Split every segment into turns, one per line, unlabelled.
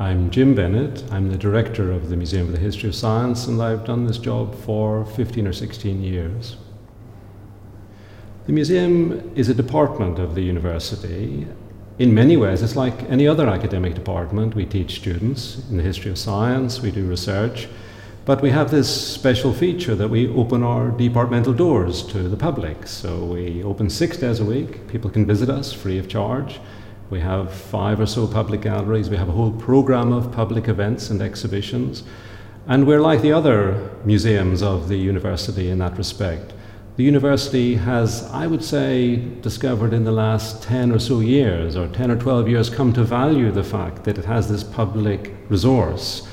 I'm Jim Bennett. I'm the director of the Museum of the History of Science, and I've done this job for 15 or 16 years. The museum is a department of the university. In many ways, it's like any other academic department. We teach students in the history of science, we do research, but we have this special feature that we open our departmental doors to the public. So we open six days a week. People can visit us free of charge. We have five or so public galleries. We have a whole program of public events and exhibitions. And we're like the other museums of the university in that respect. The university has, I would say, discovered in the last 10 or so years, or 10 or 12 years, come to value the fact that it has this public resource.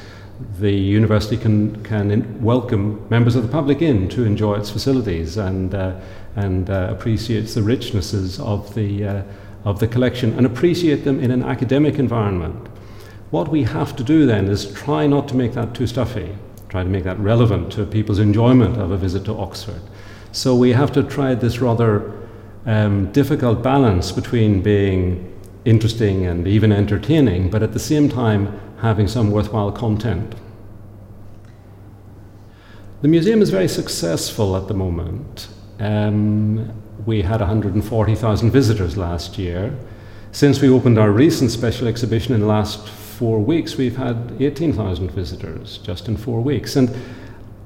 The university can, can welcome members of the public in to enjoy its facilities and, uh, and uh, appreciates the richnesses of the. Uh, of the collection and appreciate them in an academic environment. What we have to do then is try not to make that too stuffy, try to make that relevant to people's enjoyment of a visit to Oxford. So we have to try this rather um, difficult balance between being interesting and even entertaining, but at the same time having some worthwhile content. The museum is very successful at the moment. Um, we had 140,000 visitors last year. Since we opened our recent special exhibition in the last four weeks, we've had 18,000 visitors just in four weeks. And,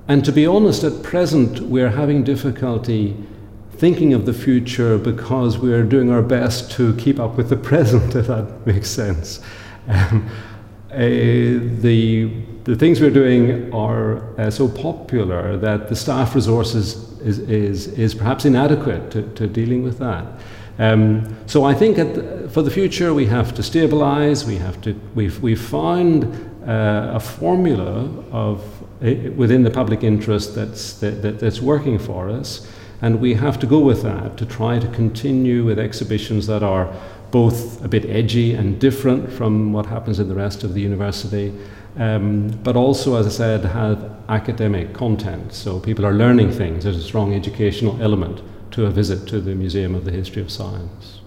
and to be honest, at present, we're having difficulty thinking of the future because we're doing our best to keep up with the present, if that makes sense. Um, the, the things we're doing are uh, so popular that the staff resources is, is, is perhaps inadequate to, to dealing with that. Um, so I think the, for the future we have to stabilize. We have to. We've we've found uh, a formula of uh, within the public interest that's that, that, that's working for us, and we have to go with that to try to continue with exhibitions that are both a bit edgy and different from what happens in the rest of the university, um, but also, as I said, have academic content. So people are learning things. There's a strong educational element to a visit to the Museum of the History of Science.